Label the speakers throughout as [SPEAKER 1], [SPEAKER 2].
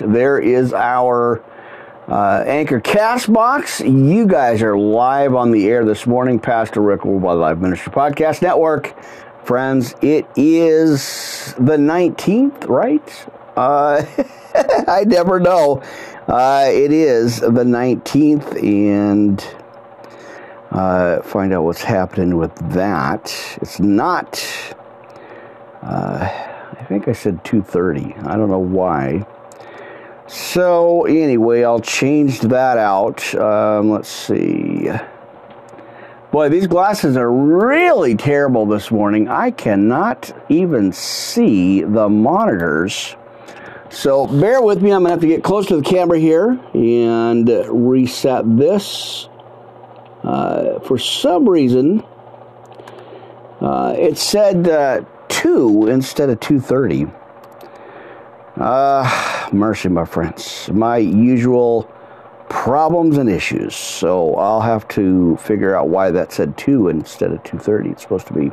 [SPEAKER 1] there is our uh, Anchor Cast Box. You guys are live on the air this morning. Pastor Rick Worldwide Live Ministry Podcast Network. Friends, it is the 19th, right? Uh, I never know. Uh, it is the 19th, and uh, find out what's happening with that. It's not. Uh, I think I said 2:30. I don't know why. So anyway, I'll change that out. Um, let's see. Boy, these glasses are really terrible this morning. I cannot even see the monitors. So bear with me. I'm going to have to get close to the camera here and reset this. Uh, for some reason, uh, it said uh, 2 instead of 230. Uh, mercy, my friends. My usual problems and issues. So I'll have to figure out why that said 2 instead of 230. It's supposed to be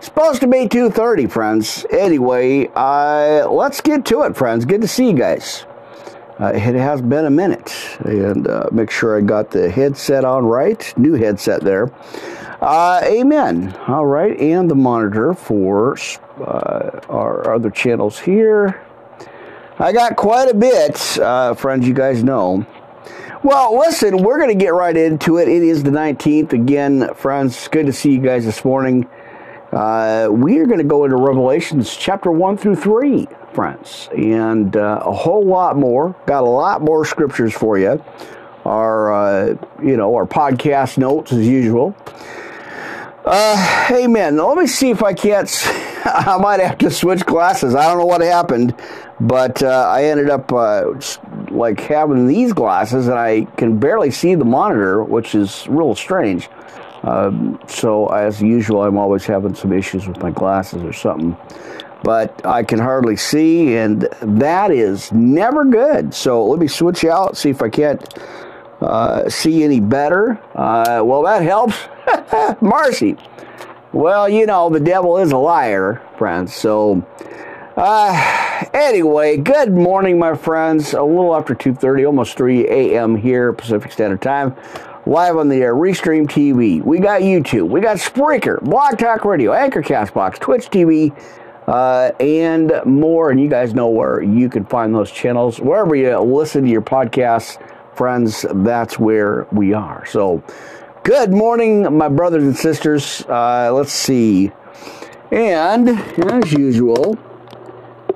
[SPEAKER 1] supposed to be 2:30, friends. Anyway, uh, let's get to it, friends. Good to see you guys. Uh, it has been a minute, and uh, make sure I got the headset on right. New headset there. Uh, amen. All right, and the monitor for uh, our other channels here. I got quite a bit, uh, friends. You guys know. Well, listen, we're going to get right into it. It is the 19th. Again, friends, good to see you guys this morning. Uh, we are going to go into Revelations chapter 1 through 3, friends, and uh, a whole lot more. Got a lot more scriptures for you. Our, uh, you know, our podcast notes as usual. Uh, amen. Now, let me see if I can't. I might have to switch glasses. I don't know what happened, but uh, I ended up uh, like having these glasses, and I can barely see the monitor, which is real strange. Um, so, as usual, I'm always having some issues with my glasses or something. But I can hardly see, and that is never good. So, let me switch out, see if I can't uh, see any better. Uh, well, that helps. Marcy. Well, you know, the devil is a liar, friends. So, uh, anyway, good morning, my friends. A little after 2.30, almost 3 a.m. here, Pacific Standard Time live on the air, Restream TV. We got YouTube. We got Spreaker, Blog Talk Radio, Anchor Castbox, Twitch TV, uh, and more. And you guys know where you can find those channels. Wherever you listen to your podcasts, friends, that's where we are. So, good morning, my brothers and sisters. Uh, let's see. And as usual,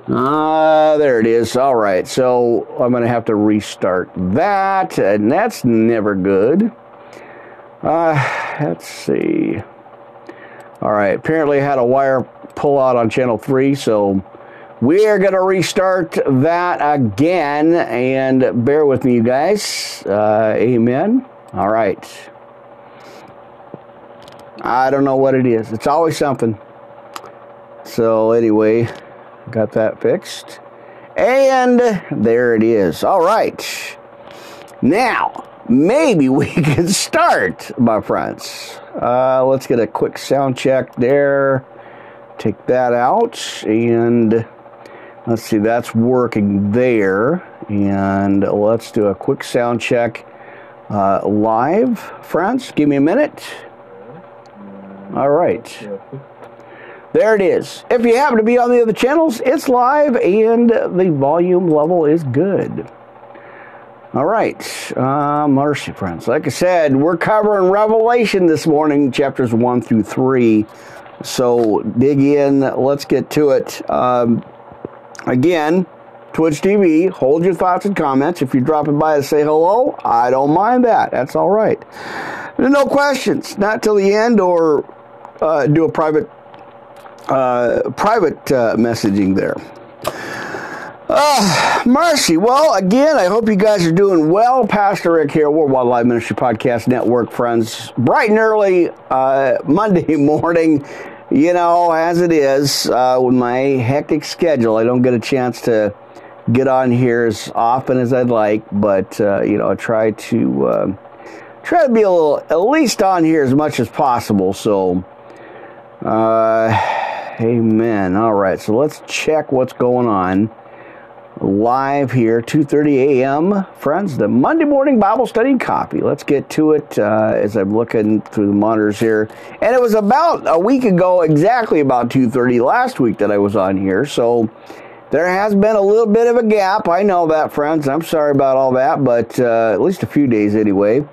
[SPEAKER 1] uh, there it is. All right, so I'm going to have to restart that, and that's never good. Uh, let's see. All right, apparently I had a wire pull out on channel 3, so we are going to restart that again, and bear with me, you guys. Uh, amen. All right. I don't know what it is. It's always something. So, anyway. Got that fixed. And there it is. All right. Now, maybe we can start, my friends. Uh, let's get a quick sound check there. Take that out. And let's see, that's working there. And let's do a quick sound check uh, live, friends. Give me a minute. All right. There it is. If you happen to be on the other channels, it's live and the volume level is good. All right, uh, mercy, friends. Like I said, we're covering Revelation this morning, chapters 1 through 3. So dig in, let's get to it. Um, again, Twitch TV, hold your thoughts and comments. If you're dropping by to say hello, I don't mind that. That's all right. No questions, not till the end, or uh, do a private uh, private uh, messaging there. Uh, mercy. Well, again, I hope you guys are doing well. Pastor Rick here, Worldwide Live Ministry Podcast Network, friends. Bright and early uh, Monday morning, you know, as it is, uh, with my hectic schedule, I don't get a chance to get on here as often as I'd like, but, uh, you know, I try to. Uh, try to be a little, at least on here as much as possible. So, uh, Amen. All right, so let's check what's going on. Live here, 2:30 a.m. Friends, the Monday morning Bible study copy. Let's get to it uh, as I'm looking through the monitors here. And it was about a week ago, exactly about 2:30 last week that I was on here. So there has been a little bit of a gap. I know that, friends. I'm sorry about all that, but uh, at least a few days anyway.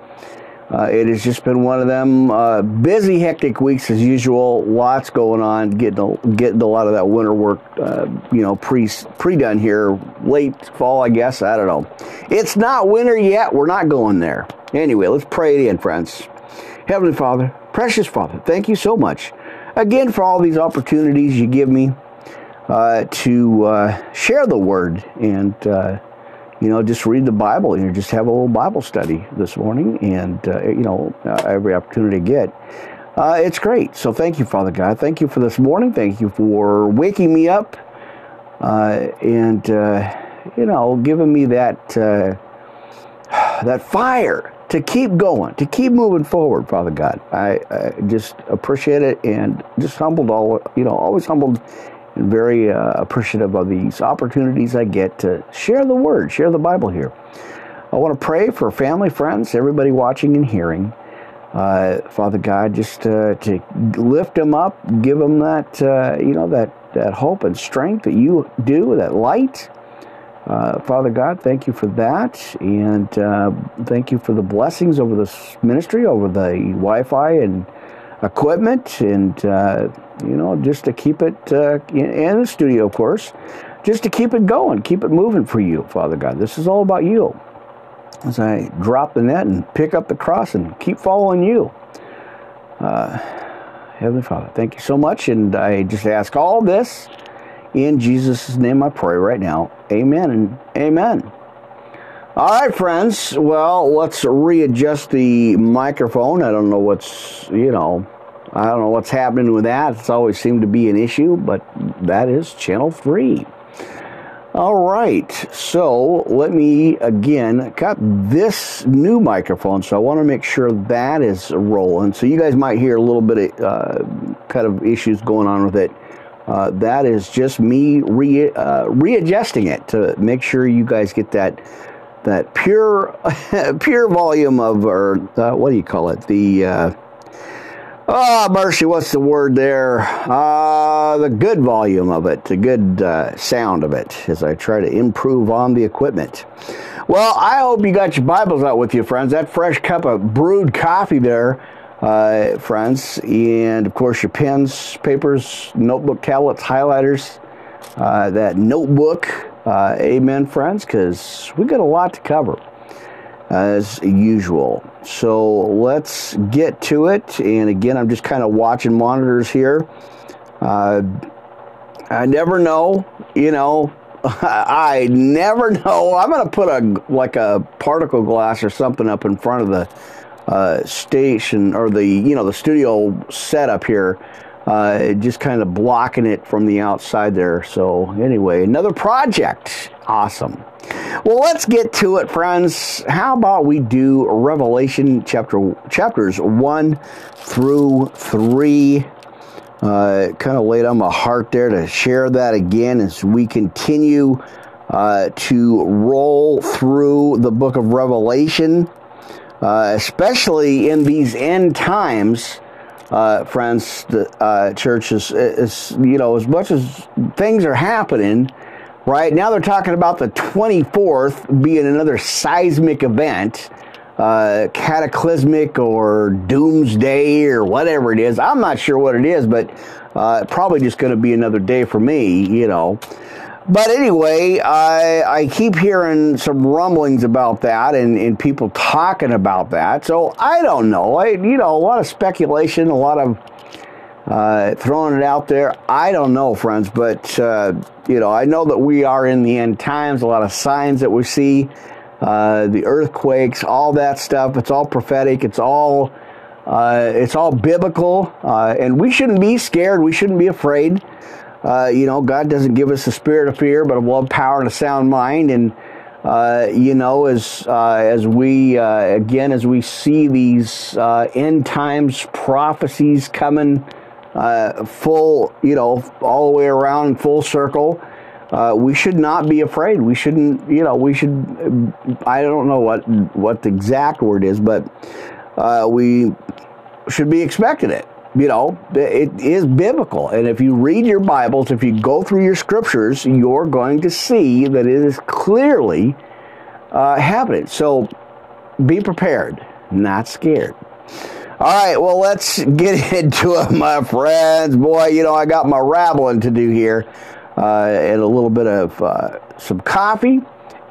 [SPEAKER 1] Uh, it has just been one of them uh, busy, hectic weeks as usual. Lots going on, getting a, getting a lot of that winter work, uh, you know, pre pre done here, late fall, I guess. I don't know. It's not winter yet. We're not going there. Anyway, let's pray it in, friends. Heavenly Father, precious Father, thank you so much again for all these opportunities you give me uh, to uh, share the word and uh, you know, just read the Bible, you know, just have a little Bible study this morning, and uh, you know, uh, every opportunity to get. Uh, it's great. So thank you, Father God. Thank you for this morning. Thank you for waking me up, uh, and uh, you know, giving me that uh, that fire to keep going, to keep moving forward, Father God. I, I just appreciate it, and just humbled all, you know, always humbled and very uh, appreciative of these opportunities I get to share the word, share the Bible here. I want to pray for family, friends, everybody watching and hearing. Uh, Father God, just uh, to lift them up, give them that, uh, you know, that, that hope and strength that you do, that light. Uh, Father God, thank you for that. And uh, thank you for the blessings over this ministry, over the Wi Fi and equipment and uh, you know just to keep it uh, in, the studio of course just to keep it going keep it moving for you father god. This is all about you. As i drop the net and pick up the cross and keep following you. Uh, heavenly father thank you so much and i just ask all this in jesus' name i pray right now. Amen and amen. All right, friends. Well, let's readjust the microphone. I don't know what's, you know, I don't know what's happening with that. It's always seemed to be an issue, but that is channel 3. All right, so let me again cut this new microphone, so I want to make sure that is rolling. So you guys might hear a little bit of uh, kind of issues going on with it. Uh, that is just me re, uh, readjusting it to make sure you guys get that that pure pure volume of or uh, what do you call it the uh, Oh, mercy, what's the word there? Uh, the good volume of it, the good uh, sound of it, as I try to improve on the equipment. Well, I hope you got your Bibles out with you, friends. That fresh cup of brewed coffee there, uh, friends. And, of course, your pens, papers, notebook tablets, highlighters, uh, that notebook. Uh, amen, friends, because we got a lot to cover as usual. So let's get to it. And again, I'm just kind of watching monitors here. Uh, I never know, you know, I never know. I'm to put a like a particle glass or something up in front of the uh, station or the you know the studio setup here uh, just kind of blocking it from the outside there. So, anyway, another project. Awesome. Well, let's get to it, friends. How about we do Revelation chapter chapters one through three? Uh, kind of laid on my heart there to share that again as we continue uh, to roll through the book of Revelation, uh, especially in these end times uh, friends, the uh, church is, is, you know, as much as things are happening, right now they're talking about the 24th being another seismic event, uh, cataclysmic or doomsday or whatever it is. I'm not sure what it is, but uh, probably just going to be another day for me, you know. But anyway, I, I keep hearing some rumblings about that and, and people talking about that. So I don't know. I, you know, a lot of speculation, a lot of uh, throwing it out there. I don't know, friends, but, uh, you know, I know that we are in the end times, a lot of signs that we see, uh, the earthquakes, all that stuff. It's all prophetic. It's all, uh, it's all biblical. Uh, and we shouldn't be scared. We shouldn't be afraid. Uh, you know, God doesn't give us a spirit of fear, but of love, power, and a sound mind. And you know, as as we again as we see these end times prophecies coming uh, full, you know, all the way around, full circle. uh, we should not be afraid. We shouldn't, you know, we should. I don't know what what the exact word is, but uh, we should be expecting it. You know, it is biblical, and if you read your Bibles, if you go through your scriptures, you're going to see that it is clearly uh, happening. So, be prepared, not scared. All right, well, let's get into it, my friends. Boy, you know, I got my rabbling to do here uh, and a little bit of uh, some coffee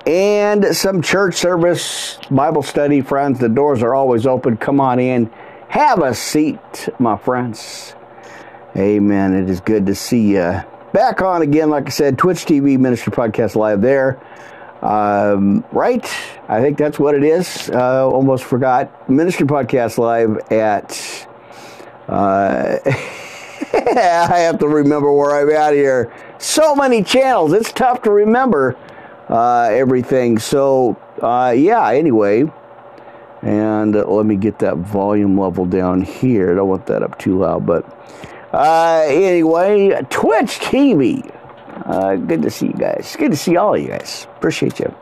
[SPEAKER 1] and some church service, Bible study, friends. The doors are always open. Come on in. Have a seat, my friends. Amen. It is good to see you back on again. Like I said, Twitch TV Ministry Podcast Live there. Um, right? I think that's what it is. Uh, almost forgot. Ministry Podcast Live at. Uh, I have to remember where I'm at here. So many channels. It's tough to remember uh, everything. So, uh, yeah, anyway. And let me get that volume level down here. I don't want that up too loud, but uh, anyway, Twitch TV. Uh, good to see you guys. Good to see all of you guys. Appreciate you.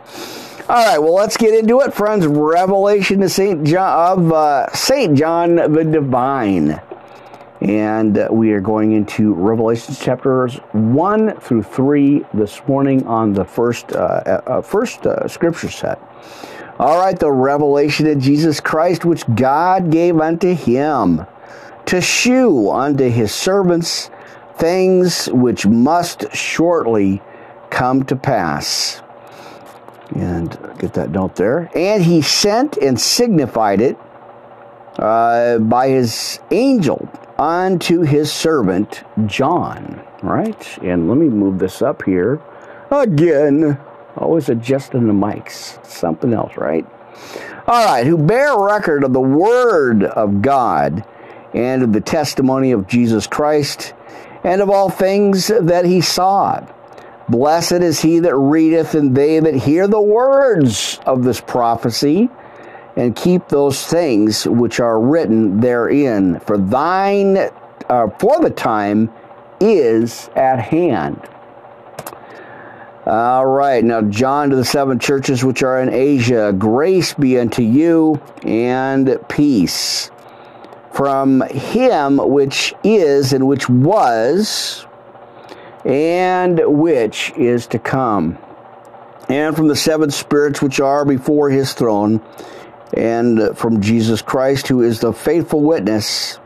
[SPEAKER 1] All right, well, let's get into it, friends. Revelation of Saint John of uh, Saint John the Divine, and uh, we are going into Revelation chapters one through three this morning on the first uh, uh, first uh, scripture set. All right, the revelation of Jesus Christ, which God gave unto him to shew unto his servants things which must shortly come to pass. And get that note there. And he sent and signified it uh, by his angel unto his servant John. Right? And let me move this up here again. Always adjusting the mics. Something else, right? All right, who bear record of the word of God and of the testimony of Jesus Christ and of all things that he saw. Blessed is he that readeth and they that hear the words of this prophecy and keep those things which are written therein. For thine, uh, for the time is at hand. All right, now John to the seven churches which are in Asia, grace be unto you and peace from him which is and which was and which is to come, and from the seven spirits which are before his throne, and from Jesus Christ, who is the faithful witness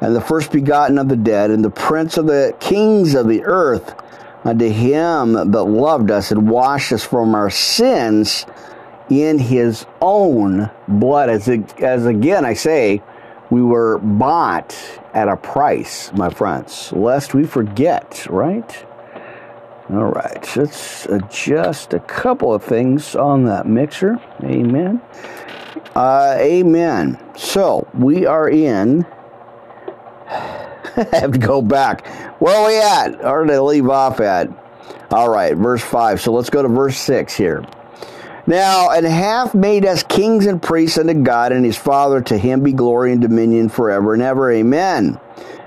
[SPEAKER 1] and the first begotten of the dead, and the prince of the kings of the earth unto him that loved us and washed us from our sins in his own blood. As, as again I say, we were bought at a price, my friends, lest we forget, right? All right, let's adjust a couple of things on that mixer. Amen. Uh, amen. So we are in. I have to go back. Where are we at? Or did I leave off at? All right, verse 5. So let's go to verse 6 here. Now, and hath made us kings and priests unto God and his Father. To him be glory and dominion forever and ever. Amen.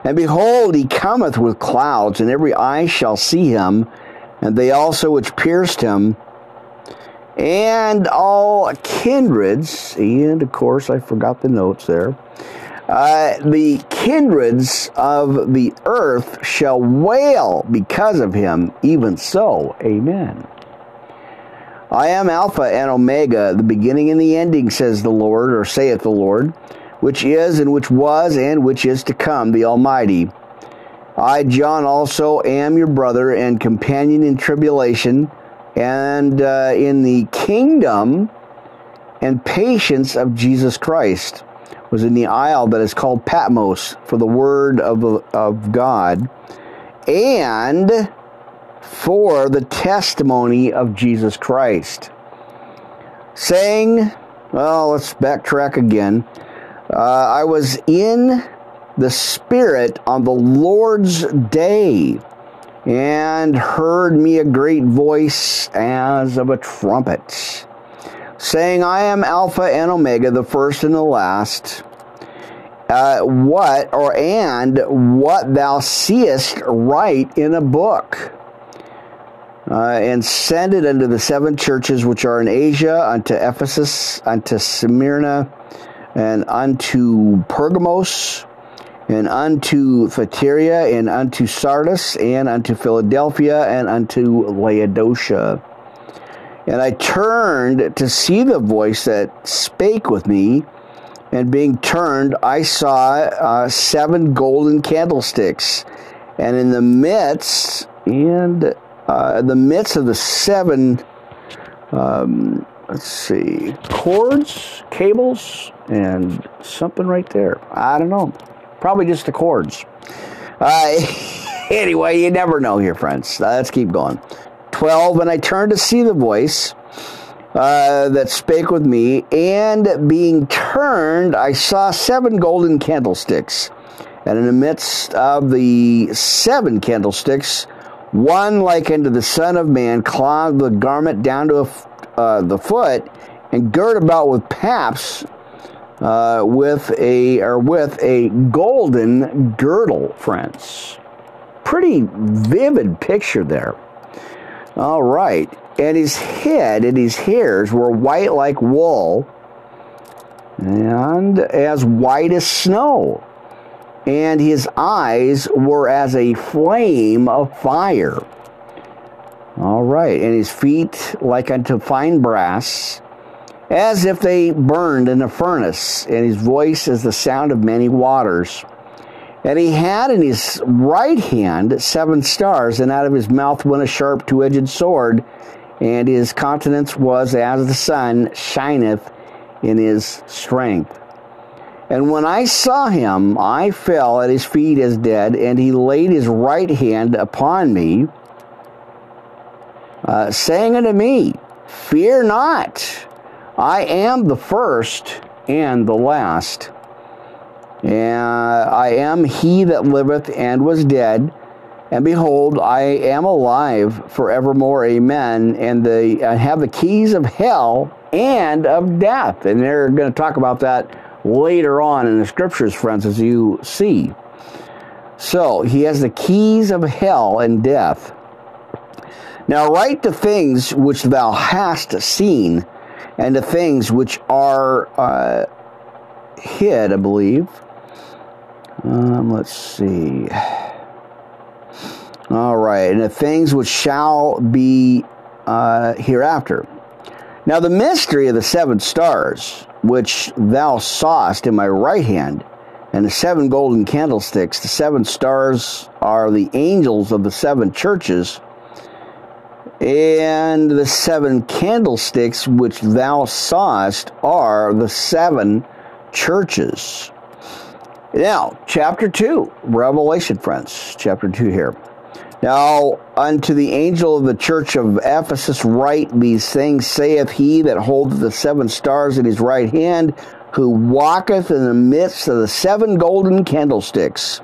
[SPEAKER 1] And behold, he cometh with clouds, and every eye shall see him, and they also which pierced him, and all kindreds, and of course I forgot the notes there, uh, the kindreds of the earth shall wail because of him, even so. Amen. I am Alpha and Omega, the beginning and the ending, says the Lord, or saith the Lord, which is and which was and which is to come, the Almighty. I, John, also am your brother and companion in tribulation and uh, in the kingdom and patience of Jesus Christ was in the isle that is called Patmos for the word of, of God and for the testimony of Jesus Christ. Saying, well, let's backtrack again. Uh, I was in the Spirit on the Lord's day and heard me a great voice as of a trumpet saying, I am Alpha and Omega, the first and the last. Uh, what or and what thou seest write in a book. Uh, and send it unto the seven churches which are in Asia, unto Ephesus, unto Smyrna, and unto Pergamos, and unto Thyatira, and unto Sardis, and unto Philadelphia, and unto Laodicea. And I turned to see the voice that spake with me, and being turned, I saw uh, seven golden candlesticks, and in the midst, and uh, in the midst of the seven, um, let's see, cords, cables, and something right there. I don't know. Probably just the cords. Uh, anyway, you never know here, friends. Let's keep going. 12, and I turned to see the voice uh, that spake with me, and being turned, I saw seven golden candlesticks. And in the midst of the seven candlesticks, one like unto the Son of Man, clothed the garment down to uh, the foot, and girt about with paps, uh, with a or with a golden girdle, friends. Pretty vivid picture there. All right, and his head and his hairs were white like wool, and as white as snow and his eyes were as a flame of fire. All right, and his feet like unto fine brass, as if they burned in a furnace, and his voice as the sound of many waters. And he had in his right hand seven stars, and out of his mouth went a sharp two edged sword, and his countenance was as the sun shineth in his strength. And when I saw him, I fell at his feet as dead, and he laid his right hand upon me, uh, saying unto me, Fear not, I am the first and the last. And I am he that liveth and was dead, and behold, I am alive forevermore. Amen. And the, have the keys of hell and of death. And they're going to talk about that later on in the scriptures, friends, as you see. So he has the keys of hell and death. Now write the things which thou hast seen, and the things which are uh, hid, I believe. Um, let's see. All right, and the things which shall be uh, hereafter. Now, the mystery of the seven stars, which thou sawest in my right hand, and the seven golden candlesticks, the seven stars are the angels of the seven churches, and the seven candlesticks which thou sawest are the seven churches. Now, chapter 2, Revelation, friends, chapter 2 here. Now, unto the angel of the church of Ephesus write these things, saith he that holdeth the seven stars in his right hand, who walketh in the midst of the seven golden candlesticks.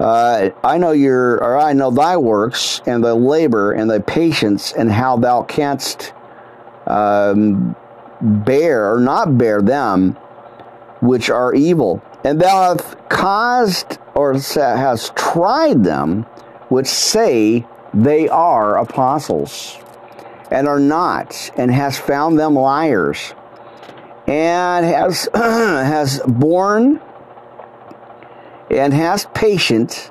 [SPEAKER 1] Uh, I know your, or I know thy works, and thy labor, and thy patience, and how thou canst um, bear or not bear them which are evil. And thou hast caused or hast tried them which say they are apostles and are not, and has found them liars, and has has borne and has patient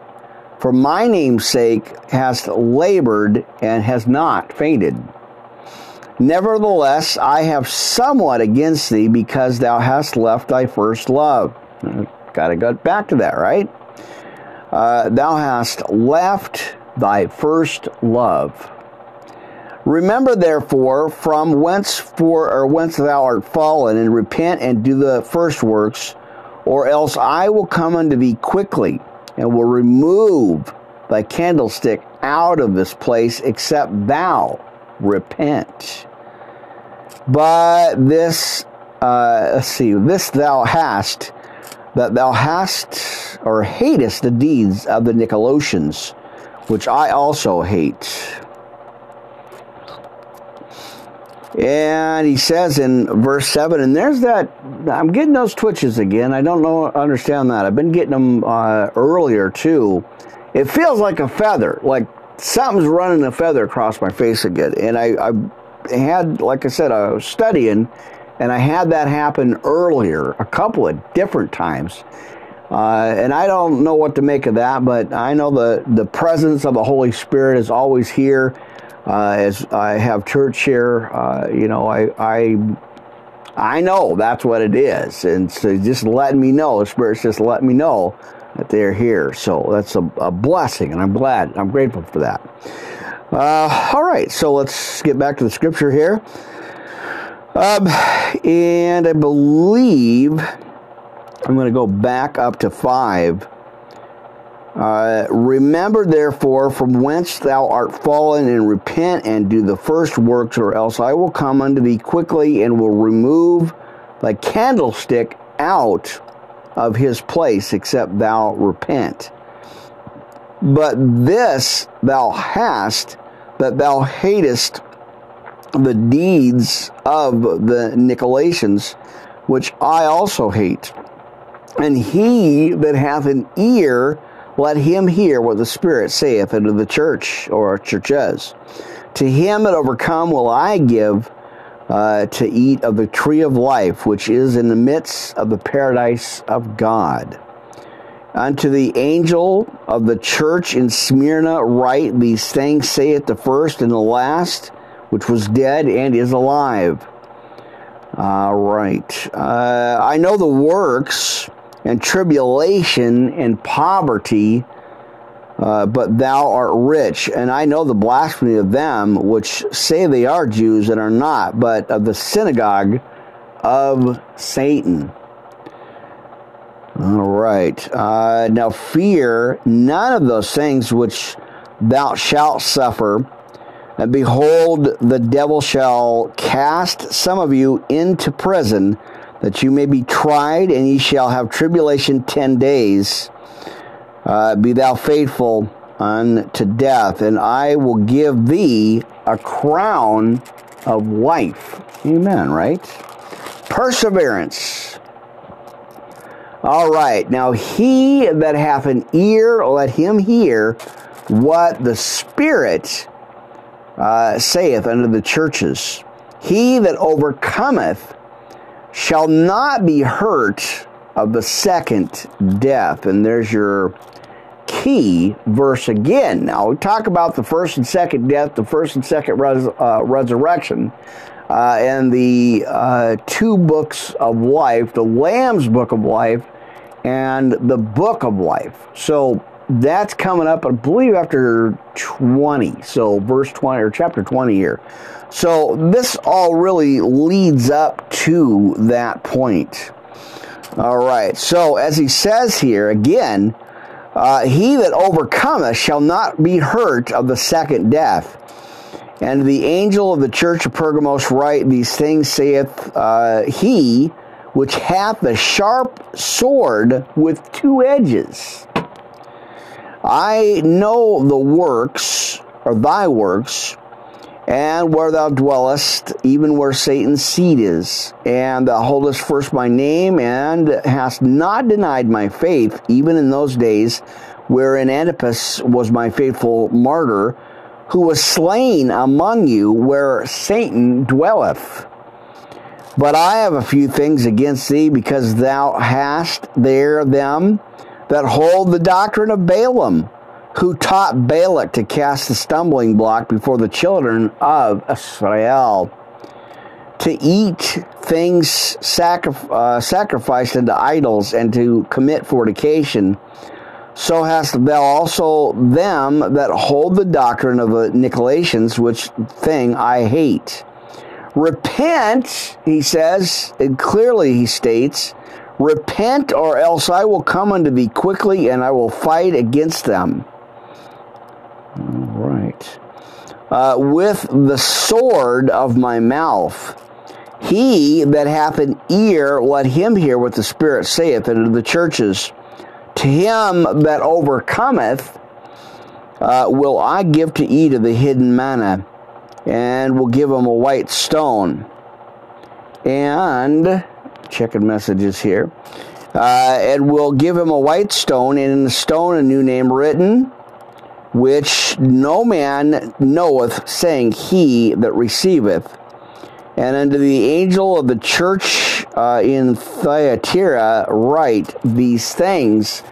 [SPEAKER 1] for my name's sake has labored and has not fainted. Nevertheless, I have somewhat against thee because thou hast left thy first love. Hmm, Got to go back to that, right? Uh, thou hast left thy first love. Remember therefore from whence for or whence thou art fallen, and repent and do the first works, or else I will come unto thee quickly, and will remove thy candlestick out of this place, except thou repent. But this, uh, let's see, this thou hast, that thou hast or hatest the deeds of the Nicolaitans, which I also hate. And he says in verse 7, and there's that, I'm getting those twitches again. I don't know, understand that. I've been getting them uh, earlier too. It feels like a feather, like something's running a feather across my face again. And I, I had, like I said, I was studying, and I had that happen earlier, a couple of different times. Uh, and I don't know what to make of that, but I know the, the presence of the Holy Spirit is always here. Uh, as I have church here, uh, you know, I, I I know that's what it is, and so just letting me know, the Spirit's just letting me know that they're here. So that's a, a blessing, and I'm glad, I'm grateful for that. Uh, all right, so let's get back to the scripture here. Um, and I believe I'm going to go back up to 5. Uh, remember, therefore, from whence thou art fallen, and repent and do the first works, or else I will come unto thee quickly and will remove thy candlestick out of his place, except thou repent. But this thou hast, that thou hatest the deeds of the Nicolaitans, which I also hate. And he that hath an ear, let him hear what the Spirit saith unto the church or churches. To him that overcome will I give uh, to eat of the tree of life, which is in the midst of the paradise of God. Unto the angel of the church in Smyrna write these things, saith the first and the last, which was dead and is alive. All right. Uh, I know the works and tribulation and poverty, uh, but thou art rich. And I know the blasphemy of them which say they are Jews and are not, but of the synagogue of Satan. All right. Uh, now fear none of those things which thou shalt suffer. And behold, the devil shall cast some of you into prison that you may be tried, and ye shall have tribulation ten days. Uh, be thou faithful unto death, and I will give thee a crown of life. Amen, right? Perseverance. All right, now he that hath an ear, let him hear what the Spirit uh, saith unto the churches. He that overcometh shall not be hurt of the second death. And there's your key verse again. Now, we talk about the first and second death, the first and second res- uh, resurrection, uh, and the uh, two books of life, the Lamb's book of life and the book of life. So that's coming up, I believe, after 20. So, verse 20 or chapter 20 here. So this all really leads up to that point. All right. So as he says here again, uh, he that overcometh shall not be hurt of the second death. And the angel of the church of Pergamos write these things saith uh, he which hath the sharp sword with two edges. I know the works, or thy works, and where thou dwellest, even where Satan's seat is, and thou holdest first my name, and hast not denied my faith, even in those days wherein Antipas was my faithful martyr, who was slain among you where Satan dwelleth. But I have a few things against thee, because thou hast there them that hold the doctrine of Balaam who taught Balak to cast the stumbling block before the children of Israel, to eat things sacri- uh, sacrificed unto idols, and to commit fornication. So hast thou also them that hold the doctrine of the Nicolaitans, which thing I hate. Repent, he says, and clearly he states, Repent, or else I will come unto thee quickly, and I will fight against them. All right. Uh, with the sword of my mouth. He that hath an ear, let him hear what the Spirit saith unto the churches. To him that overcometh, uh, will I give to eat of the hidden manna, and will give him a white stone. And, checking messages here, uh, and will give him a white stone, and in the stone a new name written which no man knoweth, saying, He that receiveth. And unto the angel of the church uh, in Thyatira write these things,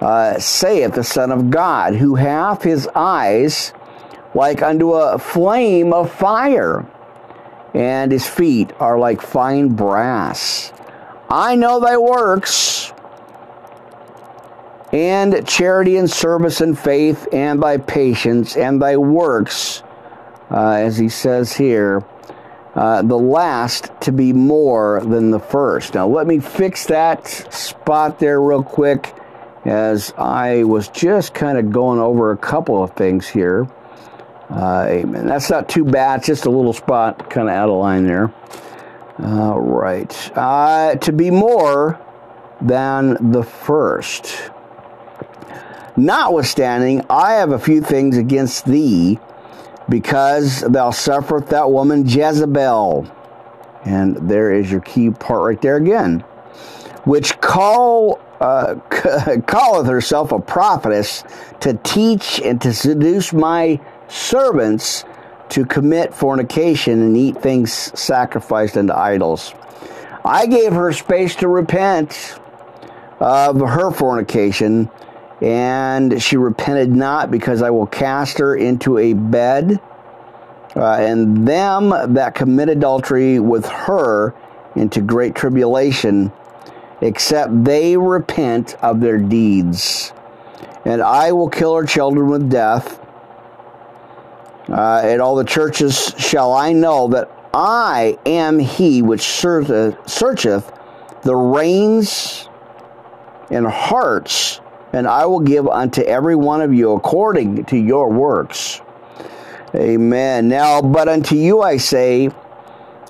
[SPEAKER 1] uh, saith the Son of God, who hath his eyes like unto a flame of fire, and his feet are like fine brass. I know thy works and charity and service and faith and thy patience and thy works, uh, as he says here, uh, the last to be more than the first. Now, let me fix that spot there real quick as I was just kind of going over a couple of things here. Uh, amen. That's not too bad, just a little spot kind of out of line there. All right. Uh, to be more than the first. Notwithstanding, I have a few things against thee, because thou sufferest that woman Jezebel. And there is your key part right there again. Which call uh, calleth herself a prophetess to teach and to seduce my servants to commit fornication and eat things sacrificed unto idols. I gave her space to repent of her fornication and she repented not because I will cast her into a bed, uh, and them that commit adultery with her into great tribulation, except they repent of their deeds. And I will kill her children with death. Uh, at all the churches shall I know that I am he which searcheth the reins and hearts and I will give unto every one of you according to your works. Amen. Now, but unto you I say,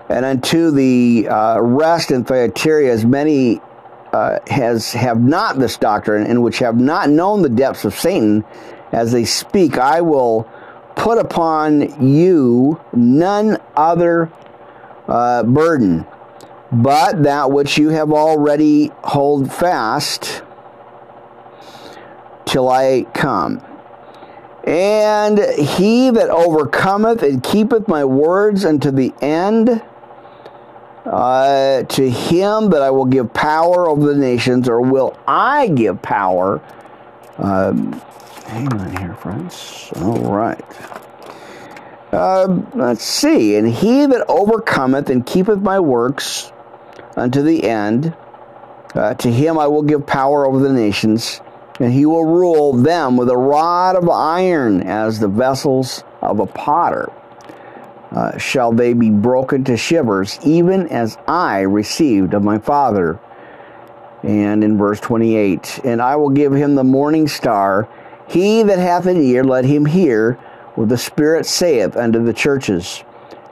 [SPEAKER 1] and unto the uh, rest in Thyatira, as many uh, has have not this doctrine, and which have not known the depths of Satan, as they speak, I will put upon you none other uh, burden, but that which you have already hold fast till I come. And he that overcometh and keepeth my words unto the end, uh, to him that I will give power over the nations, or will I give power? Um, hang on here, friends. All right. Uh, let's see. And he that overcometh and keepeth my works unto the end, uh, to him I will give power over the nations and he will rule them with a rod of iron as the vessels of a potter. Uh, shall they be broken to shivers, even as I received of my Father. And in verse 28, and I will give him the morning star. He that hath an ear, let him hear what the Spirit saith unto the churches.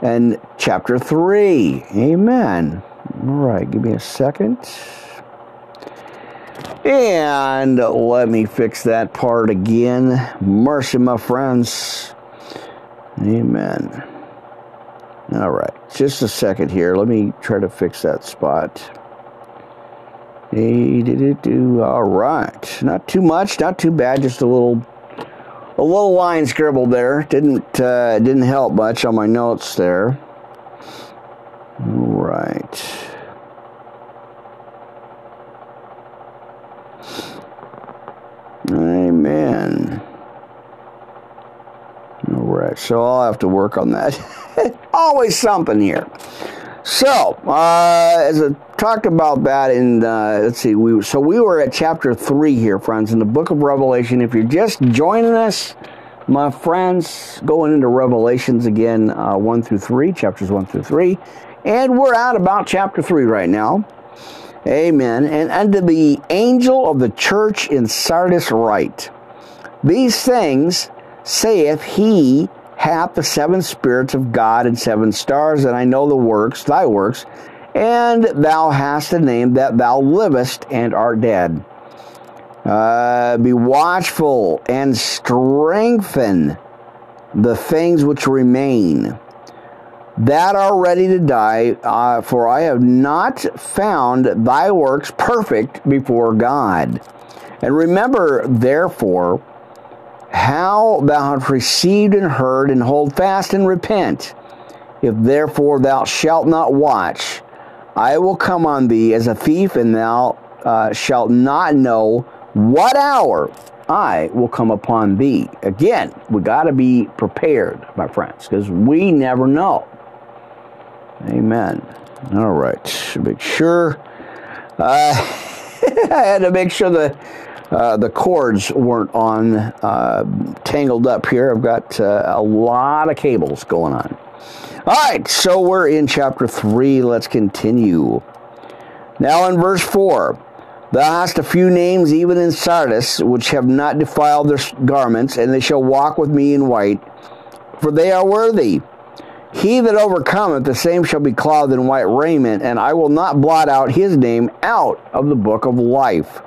[SPEAKER 1] And chapter 3, amen. All right, give me a second. And let me fix that part again. Mercy, my friends. Amen. All right, just a second here. Let me try to fix that spot. All right, not too much, not too bad. Just a little, a little line scribbled there. Didn't uh, didn't help much on my notes there. All right. Amen. All right, so I'll have to work on that. Always something here. So, uh, as I talked about that in, uh, let's see, we so we were at chapter three here, friends, in the book of Revelation. If you're just joining us, my friends, going into Revelations again, uh, one through three, chapters one through three, and we're at about chapter three right now. Amen. And unto the angel of the church in Sardis write, These things saith he hath the seven spirits of God and seven stars, and I know the works, thy works, and thou hast a name that thou livest and art dead. Uh, be watchful and strengthen the things which remain that are ready to die, uh, for I have not found thy works perfect before God. And remember, therefore, how thou hast received and heard, and hold fast and repent. If therefore thou shalt not watch, I will come on thee as a thief, and thou uh, shalt not know what hour I will come upon thee. Again, we got to be prepared, my friends, because we never know. Amen. All right. Make sure. Uh, I had to make sure the uh, the cords weren't on uh, tangled up here. I've got uh, a lot of cables going on. All right, so we're in chapter 3. Let's continue. Now, in verse 4 Thou hast a few names even in Sardis, which have not defiled their garments, and they shall walk with me in white, for they are worthy. He that overcometh, the same shall be clothed in white raiment, and I will not blot out his name out of the book of life.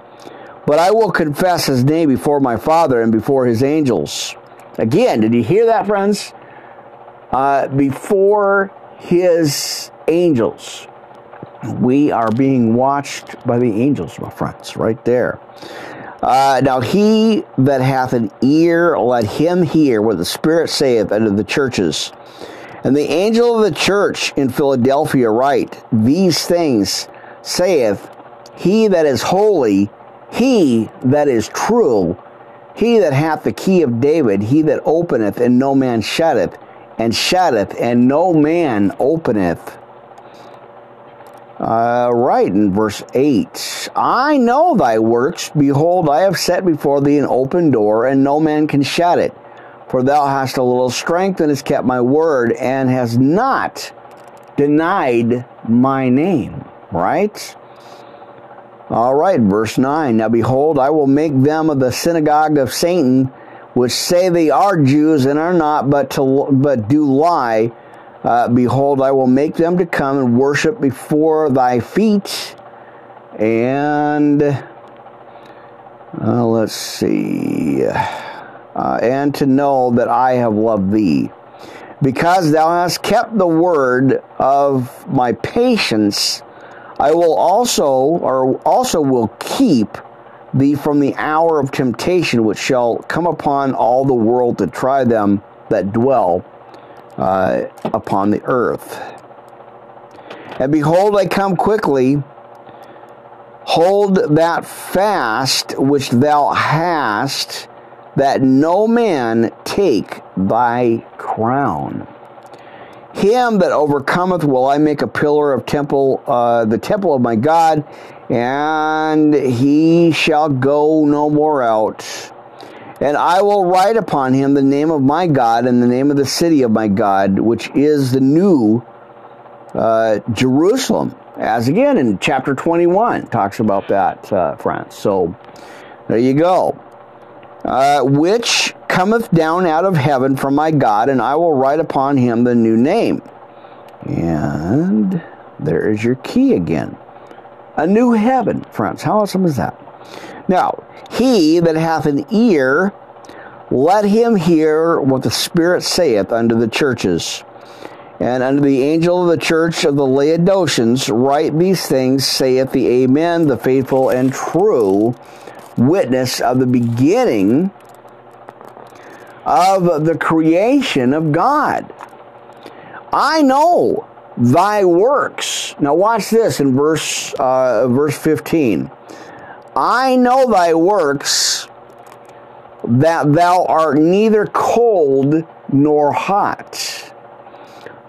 [SPEAKER 1] But I will confess his name before my Father and before his angels. Again, did you hear that, friends? uh, before his angels. We are being watched by the angels, my friends, right there. Uh, now, he that hath an ear, let him hear what the Spirit saith unto the churches. And the angel of the church in Philadelphia write, These things saith he that is holy, he that is true, he that hath the key of David, he that openeth and no man shutteth, and shutteth, and no man openeth. Uh, right in verse 8 I know thy works. Behold, I have set before thee an open door, and no man can shut it. For thou hast a little strength, and hast kept my word, and hast not denied my name. Right? All right, verse 9 Now behold, I will make them of the synagogue of Satan which say they are Jews and are not, but to but do lie. Uh, behold, I will make them to come and worship before thy feet. And uh, let's see, uh, and to know that I have loved thee, because thou hast kept the word of my patience. I will also, or also will keep thee from the hour of temptation which shall come upon all the world to try them that dwell uh, upon the earth. And behold, I come quickly. Hold that fast which thou hast, that no man take thy crown. Him that overcometh will I make a pillar of temple, uh, the temple of my God, and he shall go no more out. And I will write upon him the name of my God and the name of the city of my God, which is the new uh, Jerusalem. As again in chapter 21 talks about that, uh, friends. So there you go. Uh, which cometh down out of heaven from my God, and I will write upon him the new name. And there is your key again a new heaven, friends. How awesome is that? Now, he that hath an ear, let him hear what the Spirit saith unto the churches. And unto the angel of the church of the Laodiceans, write these things, saith the Amen, the faithful and true witness of the beginning of the creation of God. I know thy works. Now watch this in verse uh, verse 15. I know thy works that thou art neither cold nor hot.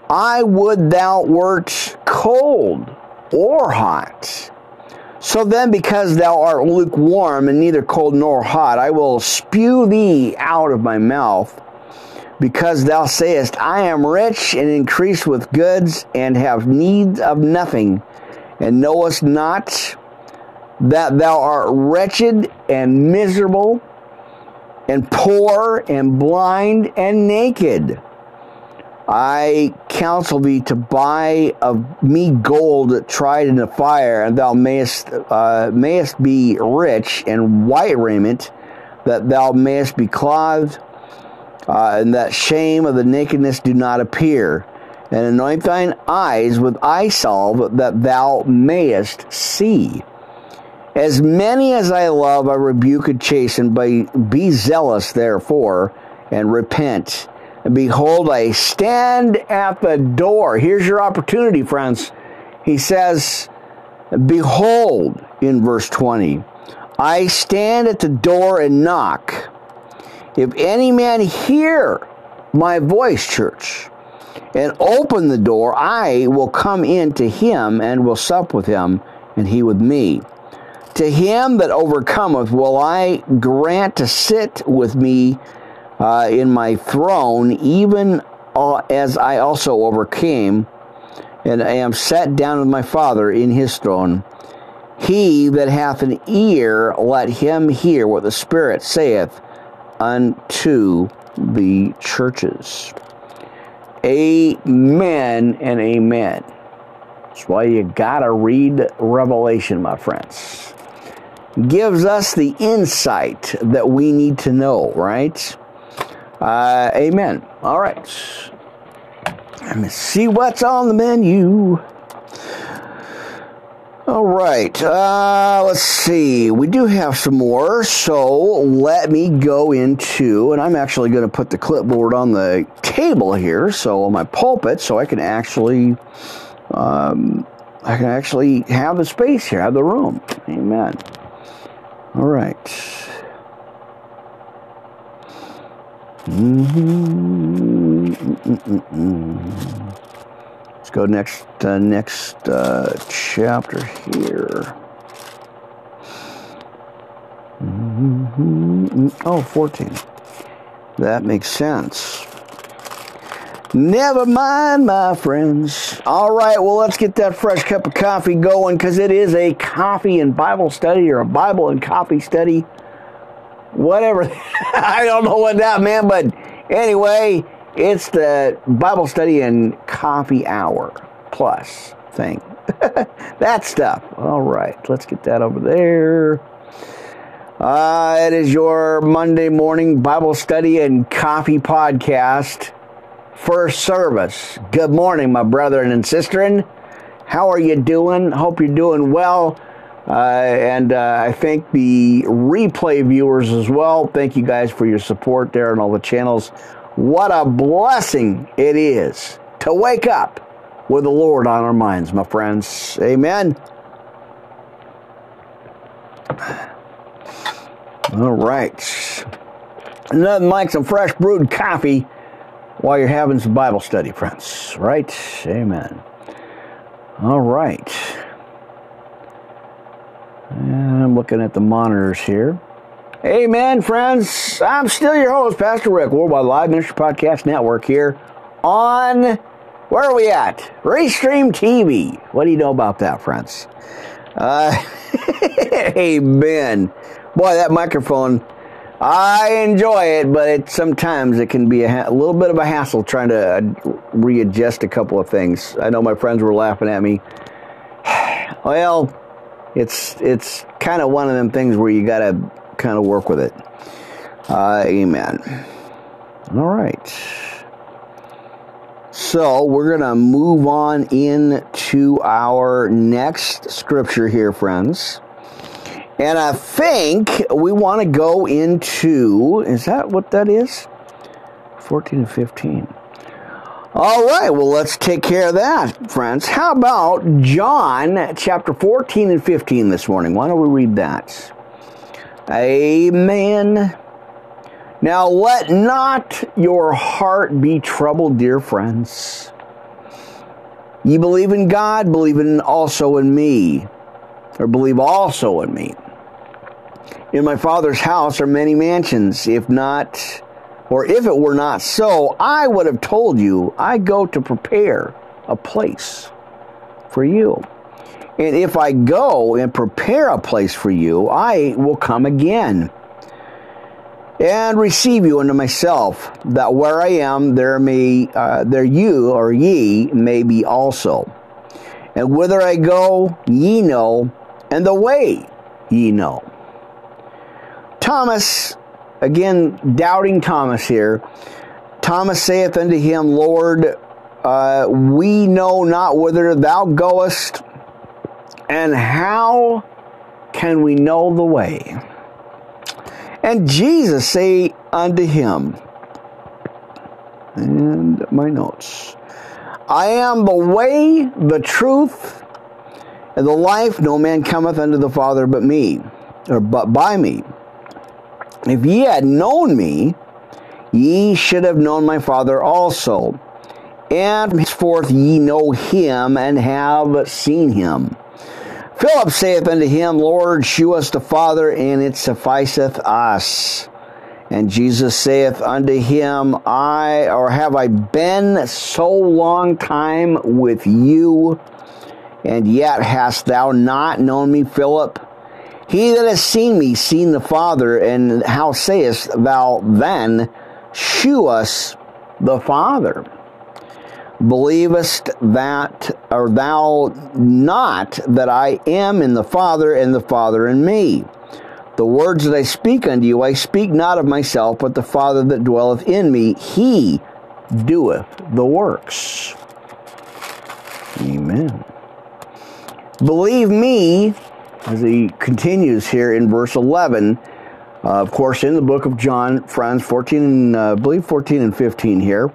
[SPEAKER 1] I would thou wert cold or hot. So then, because thou art lukewarm and neither cold nor hot, I will spew thee out of my mouth because thou sayest, I am rich and increased with goods and have need of nothing, and knowest not that thou art wretched and miserable, and poor and blind and naked. I counsel thee to buy of me gold tried in the fire, and thou mayest, uh, mayest be rich, in white raiment, that thou mayest be clothed uh, and that shame of the nakedness do not appear. And anoint thine eyes with eye salve that thou mayest see. As many as I love, I rebuke and chasten. But be zealous, therefore, and repent. Behold, I stand at the door. Here's your opportunity, friends. He says, Behold, in verse 20, I stand at the door and knock. If any man hear my voice, church, and open the door, I will come in to him and will sup with him, and he with me. To him that overcometh will I grant to sit with me uh, in my throne, even uh, as I also overcame, and I am set down with my Father in his throne. He that hath an ear, let him hear what the Spirit saith unto the churches. Amen and amen. That's why you gotta read Revelation, my friends. Gives us the insight that we need to know, right? Uh, amen. All right. Let me see what's on the menu. All right, uh, let's see. We do have some more, so let me go into, and I'm actually going to put the clipboard on the table here, so on my pulpit, so I can actually, um, I can actually have the space here, have the room. Amen. All right. Let's go next uh, next uh, chapter here. Oh, 14. That makes sense. Never mind, my friends. All right, well, let's get that fresh cup of coffee going because it is a coffee and Bible study or a Bible and coffee study. Whatever. I don't know what that meant, but anyway, it's the Bible study and coffee hour plus thing. that stuff. All right, let's get that over there. Uh, it is your Monday morning Bible study and coffee podcast. First service. Good morning, my brethren and sister. How are you doing? Hope you're doing well. Uh, and uh, I thank the replay viewers as well. Thank you guys for your support there on all the channels. What a blessing it is to wake up with the Lord on our minds, my friends. Amen. All right. Nothing like some fresh brewed coffee while you're having some Bible study, friends. Right? Amen. All right. And I'm looking at the monitors here. Amen, friends. I'm still your host, Pastor Rick, Worldwide Live Ministry Podcast Network here on, where are we at? Restream TV. What do you know about that, friends? Uh, amen. Boy, that microphone, I enjoy it, but it, sometimes it can be a, a little bit of a hassle trying to uh, readjust a couple of things. I know my friends were laughing at me. well, it's it's kind of one of them things where you got to kind of work with it. Uh, amen. All right. So we're going to move on into our next scripture here, friends. And I think we want to go into, is that what that is? 14 and 15. All right, well, let's take care of that, friends. How about John chapter 14 and 15 this morning? Why don't we read that? Amen. Now let not your heart be troubled, dear friends. Ye believe in God, believe in also in me, or believe also in me. In my Father's house are many mansions. If not, or if it were not so, I would have told you, I go to prepare a place for you. And if I go and prepare a place for you, I will come again and receive you unto myself, that where I am, there may uh, there you or ye may be also. And whither I go, ye know, and the way ye know. Thomas, again, doubting Thomas here. Thomas saith unto him, Lord, uh, we know not whither thou goest, and how can we know the way? And Jesus say unto him, and my notes, I am the way, the truth, and the life. No man cometh unto the Father but me, or but by me. If ye had known me, ye should have known my Father also. And henceforth ye know him and have seen him. Philip saith unto him, Lord, shew us the Father, and it sufficeth us. And Jesus saith unto him, I, or have I been so long time with you, and yet hast thou not known me, Philip? He that has seen me, seen the Father, and how sayest thou then, shew us the Father? Believest that, or thou not, that I am in the Father, and the Father in me? The words that I speak unto you, I speak not of myself, but the Father that dwelleth in me, he doeth the works. Amen. Believe me, as he continues here in verse 11, uh, of course, in the book of John, friends, 14 and uh, I believe 14 and 15 here.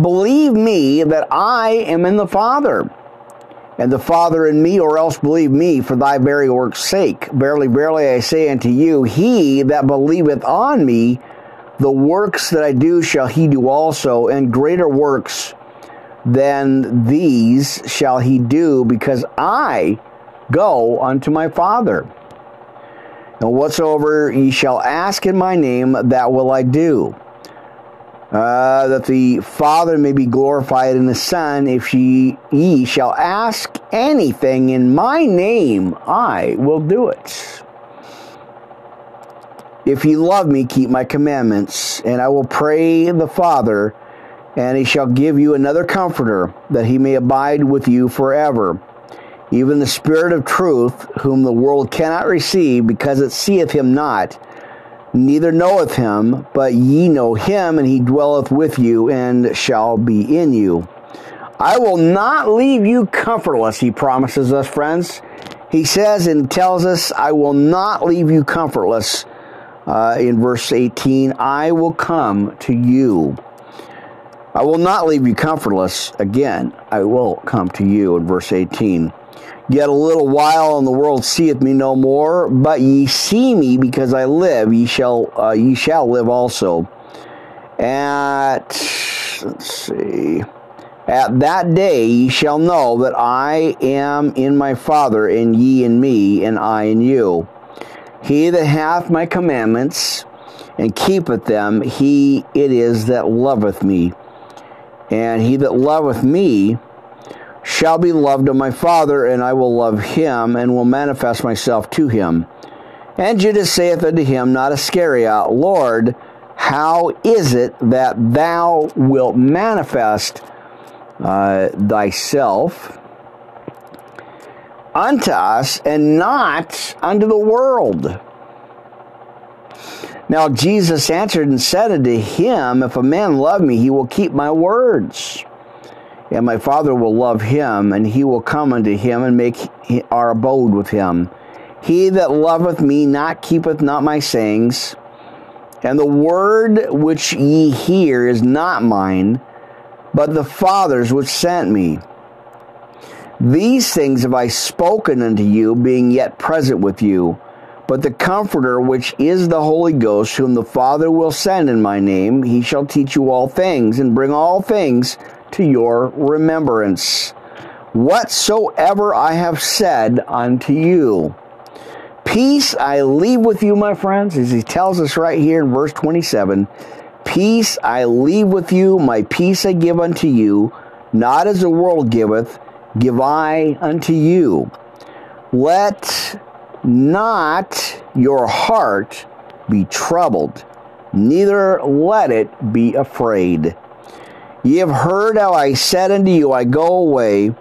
[SPEAKER 1] Believe me that I am in the Father, and the Father in me, or else believe me for thy very work's sake. Verily, verily, I say unto you, he that believeth on me, the works that I do shall he do also, and greater works than these shall he do, because I go unto my Father. And whatsoever ye shall ask in my name, that will I do uh, that the Father may be glorified in the Son. If ye, ye shall ask anything in my name, I will do it. If ye love me, keep my commandments, and I will pray the Father, and he shall give you another comforter, that he may abide with you forever. Even the Spirit of truth, whom the world cannot receive, because it seeth him not neither knoweth him, but ye know him, and he dwelleth with you and shall be in you. I will not leave you comfortless, he promises us, friends. He says and tells us, I will not leave you comfortless. Uh, in verse 18, I will come to you. I will not leave you comfortless. Again, I will come to you in verse 18. Yet a little while, and the world seeth me no more. But ye see me because I live. Ye shall uh, ye shall live also. At let's see. At that day ye shall know that I am in my Father, and ye in me, and I in you. He that hath my commandments and keepeth them, he it is that loveth me. And he that loveth me shall be loved of my Father, and I will love him, and will manifest myself to him. And Judas saith unto him, not Iscariot, Lord, how is it that thou wilt manifest uh, thyself unto us, and not unto the world? Now Jesus answered and said unto him, If a man love me, he will keep my words and my Father will love him, and he will come unto him and make our abode with him. He that loveth me not keepeth not my sayings, and the word which ye hear is not mine, but the Father's which sent me. These things have I spoken unto you, being yet present with you. But the Comforter, which is the Holy Ghost, whom the Father will send in my name, he shall teach you all things, and bring all things to your remembrance. Whatsoever I have said unto you. Peace I leave with you, my friends, as he tells us right here in verse 27. Peace I leave with you, my peace I give unto you, not as the world giveth, give I unto you. Let not your heart be troubled, neither let it be afraid. Ye have heard how I said unto you, I go away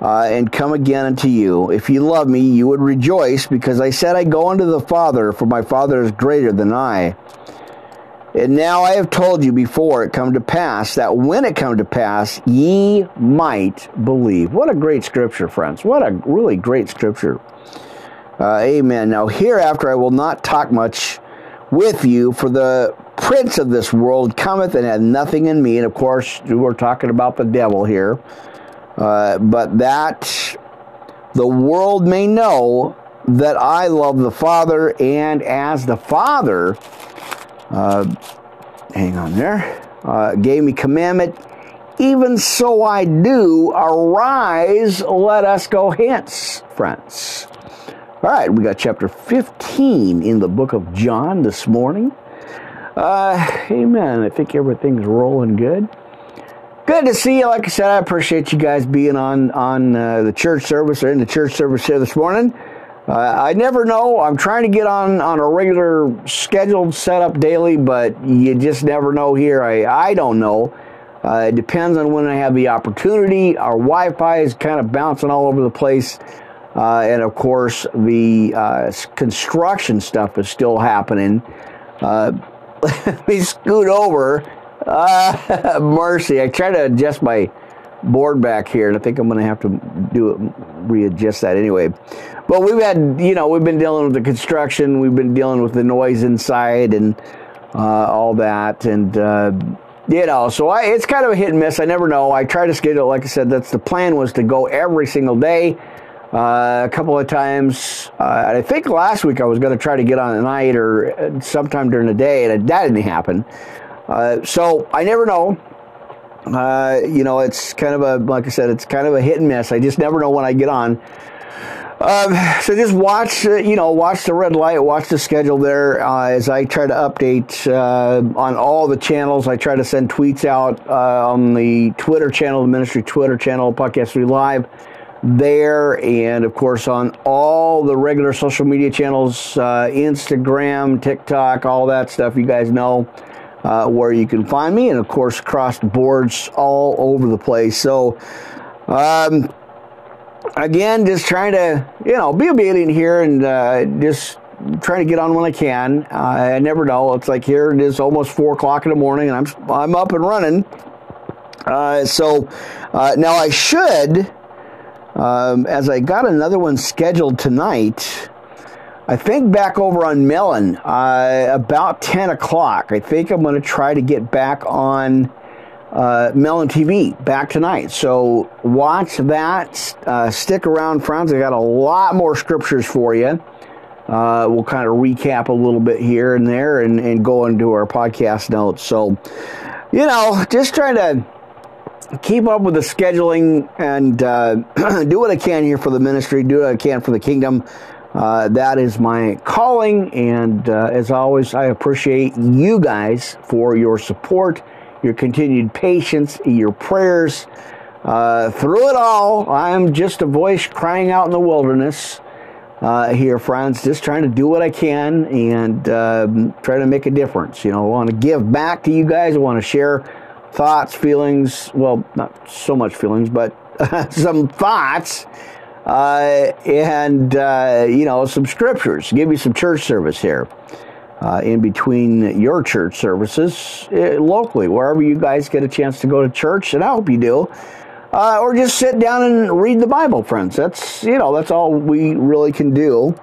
[SPEAKER 1] uh, and come again unto you. If ye love me, you would rejoice, because I said, I go unto the Father, for my Father is greater than I. And now I have told you before it come to pass, that when it come to pass, ye might believe. What a great scripture, friends. What a really great scripture. Uh, amen. Now, hereafter I will not talk much with you, for the prince of this world cometh and hath nothing in me. And of course, we're talking about the devil here. Uh, but that the world may know that I love the Father, and as the Father, uh, hang on there, uh, gave me commandment, even so I do. Arise, let us go hence, friends. All right, we got chapter 15 in the book of John this morning. Uh, amen. I think everything's rolling good. Good to see you. Like I said, I appreciate you guys being on on uh, the church service or in the church service here this morning. Uh, I never know. I'm trying to get on on a regular scheduled setup daily, but you just never know here. I I don't know. Uh, it depends on when I have the opportunity. Our Wi-Fi is kind of bouncing all over the place. Uh, and of course, the uh, construction stuff is still happening. Let me scoot over. Uh, mercy. I try to adjust my board back here, and I think I'm going to have to do it, readjust that anyway. But we've had, you know, we've been dealing with the construction, we've been dealing with the noise inside, and uh, all that, and uh, you know, so I, it's kind of a hit and miss. I never know. I try to schedule, like I said, that's the plan was to go every single day. Uh, a couple of times. Uh, I think last week I was going to try to get on at night or uh, sometime during the day, and that didn't happen. Uh, so I never know. Uh, you know, it's kind of a, like I said, it's kind of a hit and miss. I just never know when I get on. Um, so just watch, uh, you know, watch the red light, watch the schedule there as I try to update on all the channels. I try to send tweets out on the Twitter channel, the ministry Twitter channel, Podcast 3 Live there and of course on all the regular social media channels uh, instagram tiktok all that stuff you guys know uh, where you can find me and of course across the boards all over the place. So um, again just trying to you know be obedient here and uh, just trying to get on when i can. I never know. It's like here it is almost four o'clock in the morning and i'm i'm up and running. Uh, so uh, now i should um, as I got another one scheduled tonight, I think back over on Melon uh, about 10 o'clock. I think I'm going to try to get back on uh, Melon TV back tonight. So watch that. Uh, stick around, friends. I got a lot more scriptures for you. Uh, we'll kind of recap a little bit here and there and, and go into our podcast notes. So, you know, just trying to keep up with the scheduling and uh, do what I can here for the ministry, do what I can for the kingdom. Uh, that is my calling, and uh, as always, I appreciate you guys for your support, your continued patience, your prayers. Uh, through it all, I'm just a voice crying out in the wilderness uh, here, friends, just trying to do what I can and um, try to make a difference. You know, I want to give back to you guys, I want to share thoughts, feelings, well, not so much feelings, but some thoughts, uh, and, uh, you know, some scriptures. Give you some church service here. Uh, in between your church services uh, locally, wherever you guys get a chance to go to church, and I hope you do, uh, or just sit down and read the Bible, friends. That's you know that's all we really can do.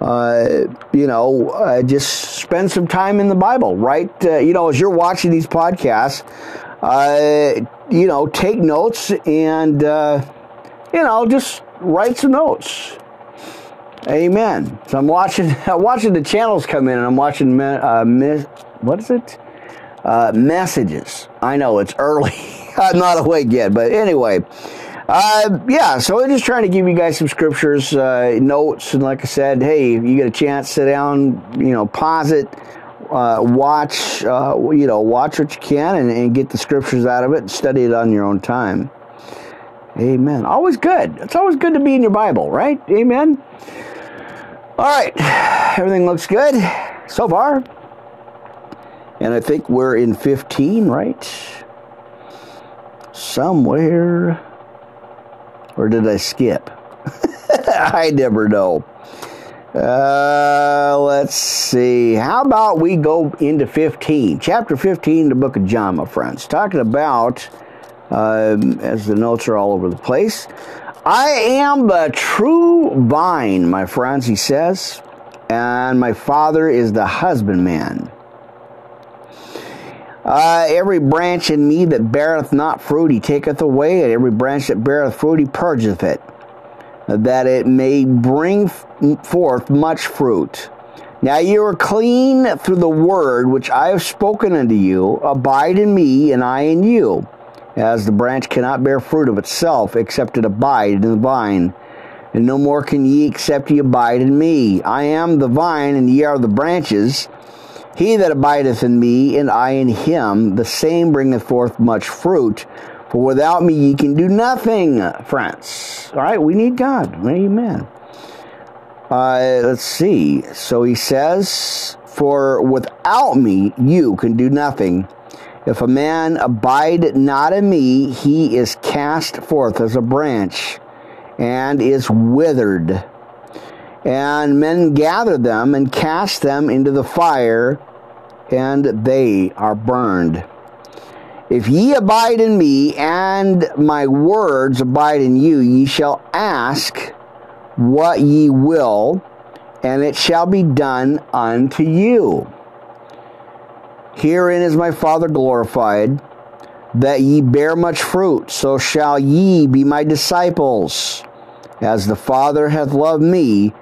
[SPEAKER 1] Uh, you know, uh, just spend some time in the Bible, right? Uh, you know, as you're watching these podcasts, uh, you know, take notes and, uh, you know, just write some notes. Amen. So I'm watching, I'm watching the channels come in, and I'm watching, me, what is it? messages. I know it's early. I'm not awake yet, but anyway. Uh, yeah, so we're just trying to give you guys some scriptures, uh, notes, and like I said, hey, you get a chance, sit down, you know, pause it, uh, watch, uh, you know, watch what you can, and, and, get the scriptures out of it, and study it on your own time. Amen. Always good. It's always good to be in your Bible, right? Amen. All right, everything looks good so far, and I think we're in 15, right? Somewhere. Or did I skip? I never know. Uh, let's see. How about we go into 15? Chapter 15, the book of John, my friends. Talking about um, as the notes are all over the place. I am the true vine, my friends, he says, and my Father is the husbandman. Uh, every branch in me that beareth not fruit, he taketh away, and every branch that beareth fruit, he purgeth it, that it may bring forth much fruit. Now you are clean through the word which I have spoken unto you. Abide in me, and I in you. As the branch cannot bear fruit of itself, except it abide in the vine. And no more can ye except ye abide in me. I am the vine, and ye are the branches. He that abideth in me, and I in him, the same bringeth forth much fruit. For without me ye can do nothing, friends. All right, we need God. Amen. Uh, let's see. So he says, For without me you can do nothing. If a man abide not in me, he is cast forth as a branch and is withered. And men gather them and cast them into the fire, and they are burned. If ye abide in me, and my words abide in you, ye shall ask what ye will, and it shall be done unto you. Herein is my Father glorified, that ye bear much fruit, so shall ye be my disciples. As the Father hath loved me,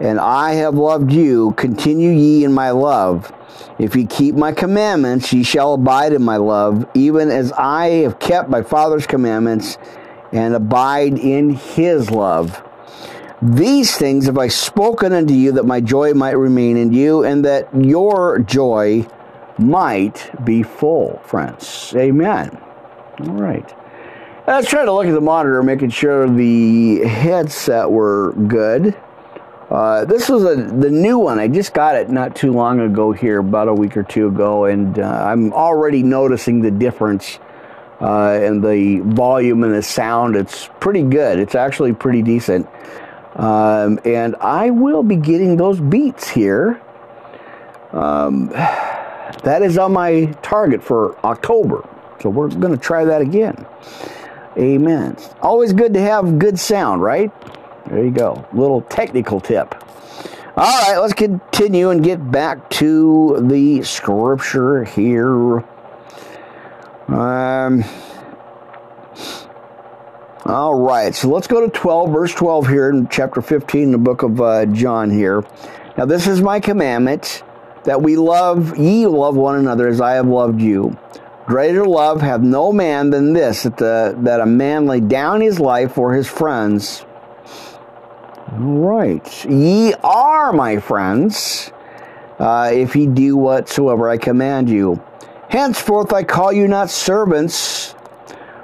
[SPEAKER 1] and I have loved you, continue ye in my love. If ye keep my commandments, ye shall abide in my love, even as I have kept my Father's commandments and abide in his love. These things have I spoken unto you, that my joy might remain in you, and that your joy might be full, friends. Amen. All right. Let's try to look at the monitor, making sure the headset were good. Uh, this was a, the new one. I just got it not too long ago here, about a week or two ago, and uh, I'm already noticing the difference uh, in the volume and the sound. It's pretty good. It's actually pretty decent. Um, and I will be getting those beats here. Um, that is on my target for October. So we're going to try that again. Amen. Always good to have good sound, right? There you go. Little technical tip. All right, let's continue and get back to the scripture here. Um, all right, so let's go to 12, verse 12 here in chapter 15 in the book of uh, John here. Now, this is my commandment that we love, ye love one another as I have loved you. Greater love hath no man than this, that, the, that a man lay down his life for his friends. Right. Ye are my friends, uh, if ye do whatsoever I command you. Henceforth I call you not servants,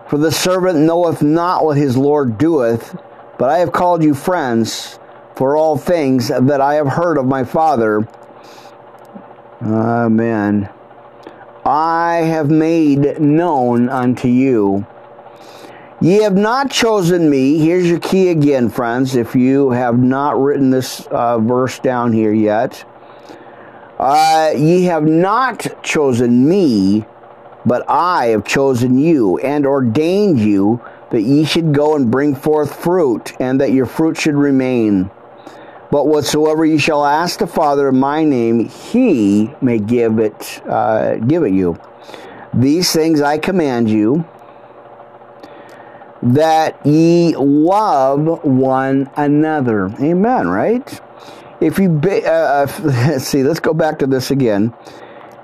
[SPEAKER 1] for the servant knoweth not what his Lord doeth, but I have called you friends, for all things that I have heard of my Father Amen. I have made known unto you. Ye have not chosen me. Here's your key again, friends, if you have not written this uh, verse down here yet. Uh, ye have not chosen me, but I have chosen you and ordained you that ye should go and bring forth fruit, and that your fruit should remain but whatsoever ye shall ask the Father in my name, he may give it, uh, give it you. These things I command you, that ye love one another. Amen, right? If you, be, uh, uh let's see, let's go back to this again.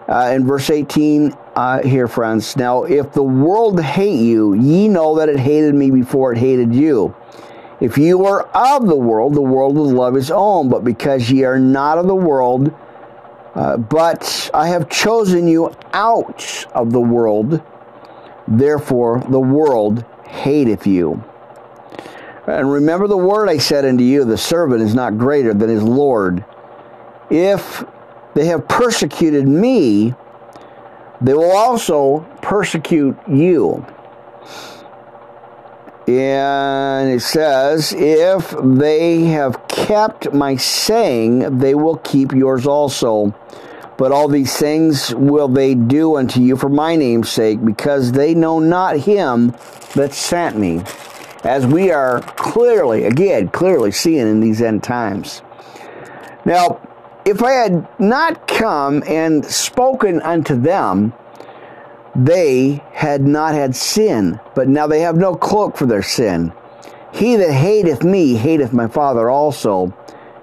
[SPEAKER 1] Uh, in verse 18 uh, here, friends. Now, if the world hate you, ye know that it hated me before it hated you. If you were of the world, the world would love his own, but because ye are not of the world, uh, but I have chosen you out of the world, therefore the world hateth you. And remember the word I said unto you the servant is not greater than his Lord. If they have persecuted me, they will also persecute you. And it says, If they have kept my saying, they will keep yours also. But all these things will they do unto you for my name's sake, because they know not him that sent me. As we are clearly, again, clearly seeing in these end times. Now, if I had not come and spoken unto them, they had not had sin, but now they have no cloak for their sin. He that hateth me hateth my Father also.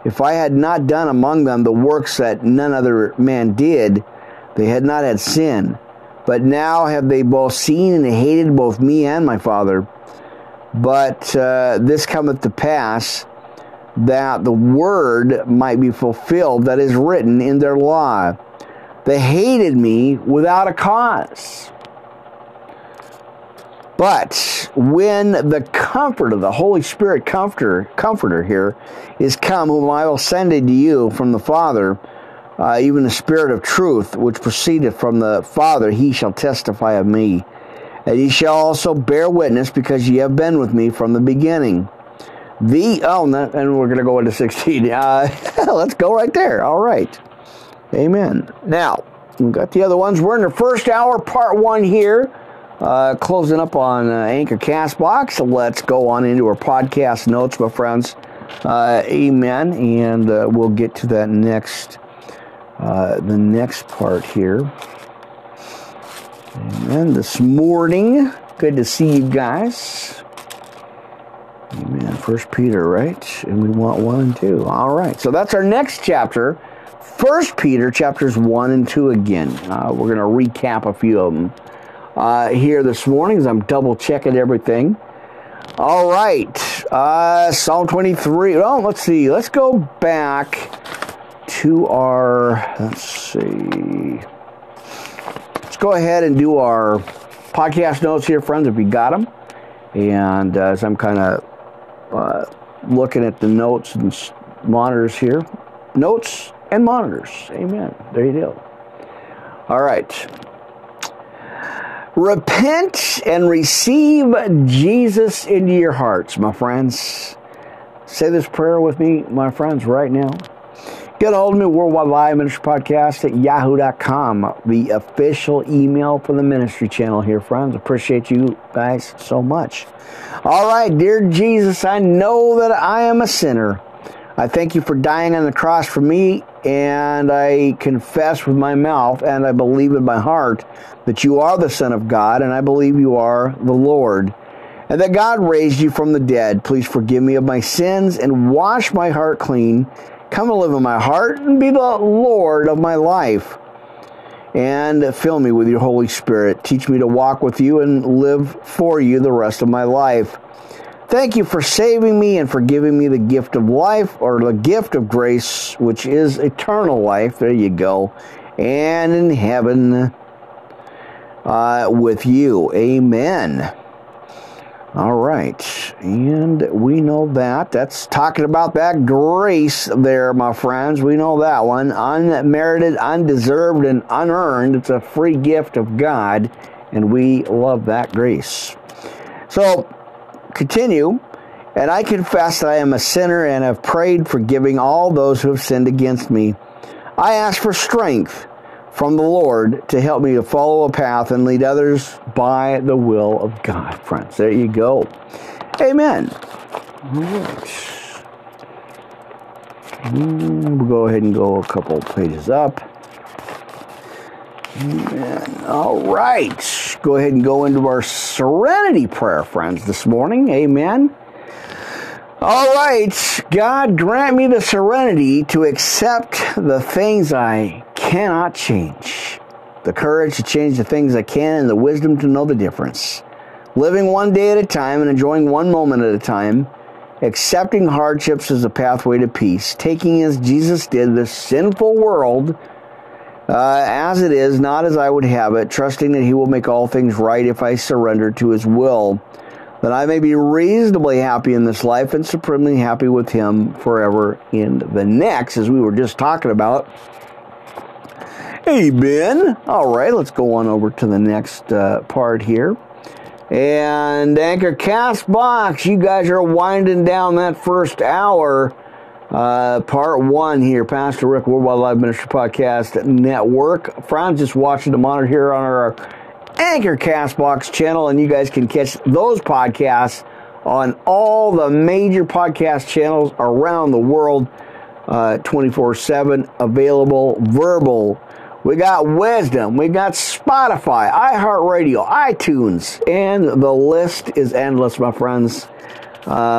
[SPEAKER 1] If I had not done among them the works that none other man did, they had not had sin. But now have they both seen and hated both me and my Father. But uh, this cometh to pass that the word might be fulfilled that is written in their law. They hated me without a cause. But when the comforter, the Holy Spirit comforter, comforter here, is come, whom I will send unto you from the Father, uh, even the Spirit of truth, which proceedeth from the Father, he shall testify of me. And ye shall also bear witness, because ye have been with me from the beginning. The oh, and we're going to go into 16. Uh, let's go right there. All right. Amen. Now, we've got the other ones. We're in the first hour, part one here. Uh, closing up on uh, Anchor Castbox. Let's go on into our podcast notes, my friends. Uh, amen. And uh, we'll get to that next, uh, the next part here. Amen. This morning, good to see you guys. Amen. First Peter, right? And we want one and two. All right. So that's our next chapter. First Peter, chapters one and two again. Uh, we're going to recap a few of them uh, here this morning as I'm double checking everything. All right, uh, Psalm 23. Oh, let's see. Let's go back to our. Let's see. Let's go ahead and do our podcast notes here, friends, if you got them. And uh, as I'm kind of uh, looking at the notes and monitors here, notes and monitors. Amen. There you go. All right. Repent and receive Jesus into your hearts, my friends. Say this prayer with me, my friends, right now. Get a hold of me, Worldwide Live Ministry Podcast at yahoo.com, the official email for the ministry channel here, friends. Appreciate you guys so much. All right, dear Jesus, I know that I am a sinner. I thank you for dying on the cross for me, and I confess with my mouth and I believe in my heart that you are the Son of God, and I believe you are the Lord, and that God raised you from the dead. Please forgive me of my sins and wash my heart clean. Come and live in my heart and be the Lord of my life. And fill me with your Holy Spirit. Teach me to walk with you and live for you the rest of my life. Thank you for saving me and for giving me the gift of life or the gift of grace, which is eternal life. There you go. And in heaven uh, with you. Amen. All right. And we know that. That's talking about that grace there, my friends. We know that one. Unmerited, undeserved, and unearned. It's a free gift of God. And we love that grace. So, continue. And I confess that I am a sinner and have prayed, forgiving all those who have sinned against me. I ask for strength from the Lord to help me to follow a path and lead others by the will of God, friends. There you go. Amen. Mm, we'll go ahead and go a couple pages up. Amen. All right. Go ahead and go into our serenity prayer, friends, this morning. Amen. All right. God, grant me the serenity to accept the things I cannot change, the courage to change the things I can, and the wisdom to know the difference. Living one day at a time and enjoying one moment at a time, accepting hardships as a pathway to peace, taking as Jesus did the sinful world uh, as it is, not as I would have it, trusting that He will make all things right if I surrender to His will, that I may be reasonably happy in this life and supremely happy with Him forever in the next, as we were just talking about. Hey, Ben. All right, let's go on over to the next uh, part here. And Anchor Castbox, you guys are winding down that first hour. Uh, part one here, Pastor Rick Worldwide Live Ministry Podcast Network. Fran's just watching the monitor here on our Anchor Castbox channel, and you guys can catch those podcasts on all the major podcast channels around the world, uh, 24 7 available verbal. We got Wisdom, we got Spotify, iHeartRadio, iTunes, and the list is endless, my friends. Uh,